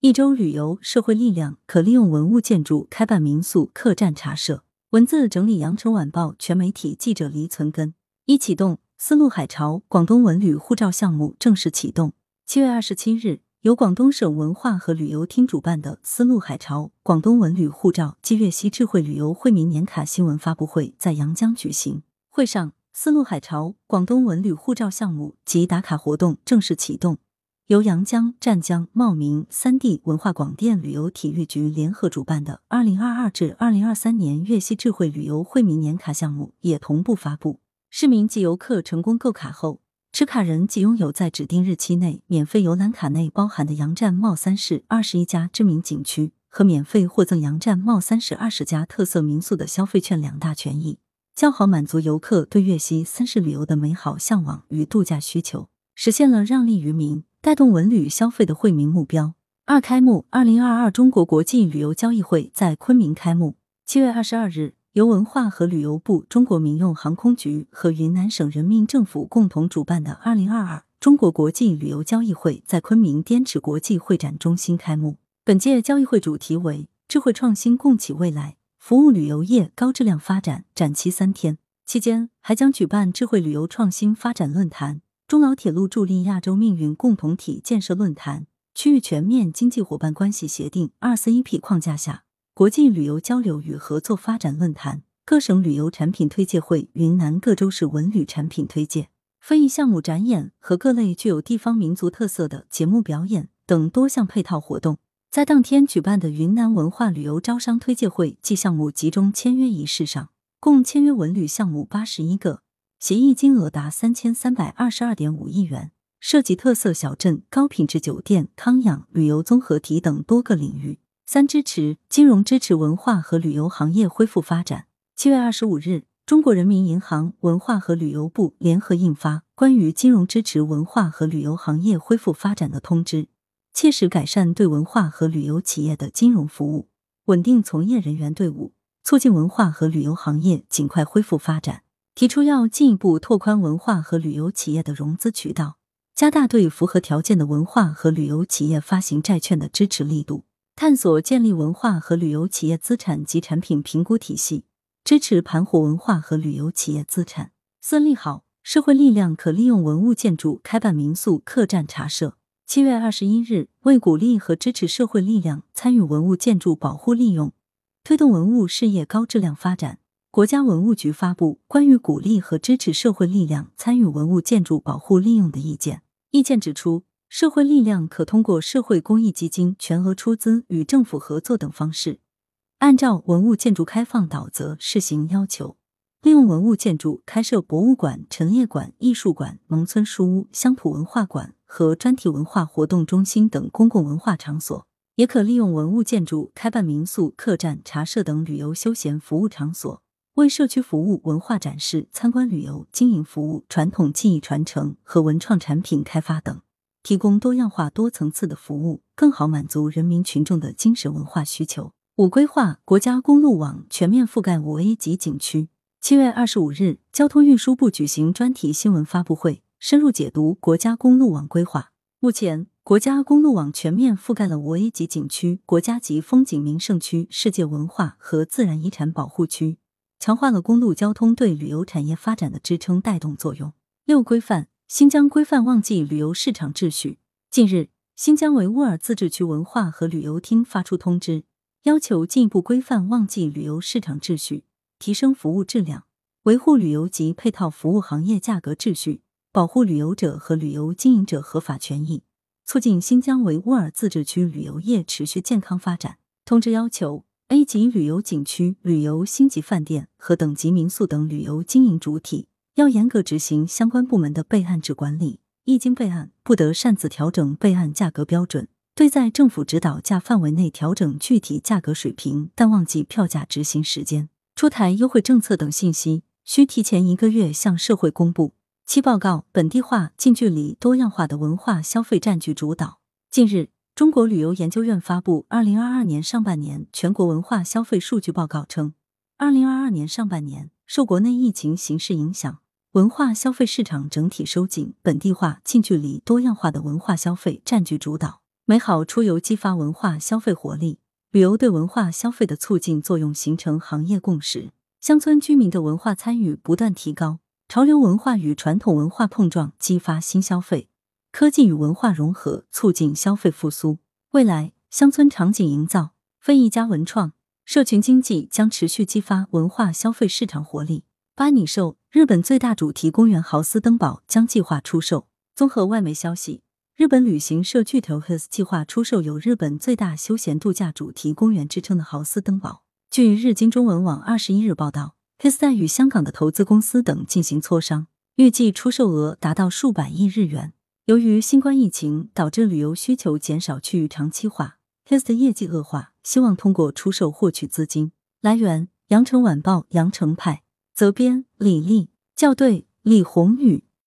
一周旅游社会力量可利用文物建筑开办民宿、客栈、茶社。文字整理：羊城晚报全媒体记者黎存根。一启动丝路海潮广东文旅护照项目正式启动。七月二十七日，由广东省文化和旅游厅主办的丝路海潮广东文旅护照暨粤西智慧旅游惠民年卡新闻发布会在阳江举行。会上，丝路海潮广东文旅护照项目及打卡活动正式启动。由阳江、湛江、茂名三地文化广电旅游体育局联合主办的二零二二至二零二三年粤西智慧旅游惠民年卡项目也同步发布。市民及游客成功购卡后，持卡人即拥有在指定日期内免费游览卡内包含的阳湛茂三市二十一家知名景区和免费获赠阳湛茂三市二十家特色民宿的消费券两大权益，较好满足游客对粤西三市旅游的美好向往与度假需求，实现了让利于民。带动文旅消费的惠民目标。二开幕，二零二二中国国际旅游交易会在昆明开幕。七月二十二日，由文化和旅游部、中国民用航空局和云南省人民政府共同主办的二零二二中国国际旅游交易会在昆明滇池国际会展中心开幕。本届交易会主题为“智慧创新共启未来，服务旅游业高质量发展”，展期三天。期间还将举办智慧旅游创新发展论坛。中老铁路助力亚洲命运共同体建设论坛、区域全面经济伙伴关系协定二四一 P 框架下国际旅游交流与合作发展论坛、各省旅游产品推介会、云南各州市文旅产品推介、非遗项目展演和各类具有地方民族特色的节目表演等多项配套活动，在当天举办的云南文化旅游招商推介会暨项目集中签约仪式上，共签约文旅项目八十一个。协议金额达三千三百二十二点五亿元，涉及特色小镇、高品质酒店、康养、旅游综合体等多个领域。三支持金融支持文化和旅游行业恢复发展。七月二十五日，中国人民银行、文化和旅游部联合印发《关于金融支持文化和旅游行业恢复发展的通知》，切实改善对文化和旅游企业的金融服务，稳定从业人员队伍，促进文化和旅游行业尽快恢复发展。提出要进一步拓宽文化和旅游企业的融资渠道，加大对符合条件的文化和旅游企业发行债券的支持力度，探索建立文化和旅游企业资产及产品评估体系，支持盘活文化和旅游企业资产。四利好，社会力量可利用文物建筑开办民宿、客栈、茶社。七月二十一日，为鼓励和支持社会力量参与文物建筑保护利用，推动文物事业高质量发展。国家文物局发布关于鼓励和支持社会力量参与文物建筑保护利用的意见。意见指出，社会力量可通过社会公益基金全额出资与政府合作等方式，按照文物建筑开放导则试行要求，利用文物建筑开设博物馆、陈列馆、艺术馆、农村书屋、乡土文化馆和专题文化活动中心等公共文化场所，也可利用文物建筑开办民宿、客栈、茶社等旅游休闲服务场所。为社区服务、文化展示、参观旅游、经营服务、传统技艺传承和文创产品开发等提供多样化、多层次的服务，更好满足人民群众的精神文化需求。五规划国家公路网全面覆盖五 A 级景区。七月二十五日，交通运输部举行专题新闻发布会，深入解读国家公路网规划。目前，国家公路网全面覆盖了五 A 级景区、国家级风景名胜区、世界文化和自然遗产保护区。强化了公路交通对旅游产业发展的支撑带动作用。六规范新疆规范旺季旅游市场秩序。近日，新疆维吾尔自治区文化和旅游厅发出通知，要求进一步规范旺季旅游市场秩序，提升服务质量，维护旅游及配套服务行业价格秩序，保护旅游者和旅游经营者合法权益，促进新疆维吾尔自治区旅游业持续健康发展。通知要求。A 级旅游景区、旅游星级饭店和等级民宿等旅游经营主体要严格执行相关部门的备案制管理，一经备案，不得擅自调整备案价格标准；对在政府指导价范围内调整具体价格水平，但忘记票价执行时间、出台优惠政策等信息，需提前一个月向社会公布。七报告本地化、近距离、多样化的文化消费占据主导。近日。中国旅游研究院发布二零二二年上半年全国文化消费数据报告称，二零二二年上半年受国内疫情形势影响，文化消费市场整体收紧，本地化、近距离、多样化的文化消费占据主导。美好出游激发文化消费活力，旅游对文化消费的促进作用形成行业共识，乡村居民的文化参与不断提高，潮流文化与传统文化碰撞，激发新消费；科技与文化融合，促进消费复苏。未来，乡村场景营造、非遗加文创、社群经济将持续激发文化消费市场活力。巴尼寿，日本最大主题公园豪斯登堡将计划出售。综合外媒消息，日本旅行社巨头 His 计划出售有日本最大休闲度假主题公园之称的豪斯登堡。据日经中文网二十一日报道，His 在与香港的投资公司等进行磋商，预计出售额达到数百亿日元。由于新冠疫情导致旅游需求减少趋于长期化，His 的业绩恶化，希望通过出售获取资金。来源：羊城晚报羊城派。责编：李丽，校对：李红宇。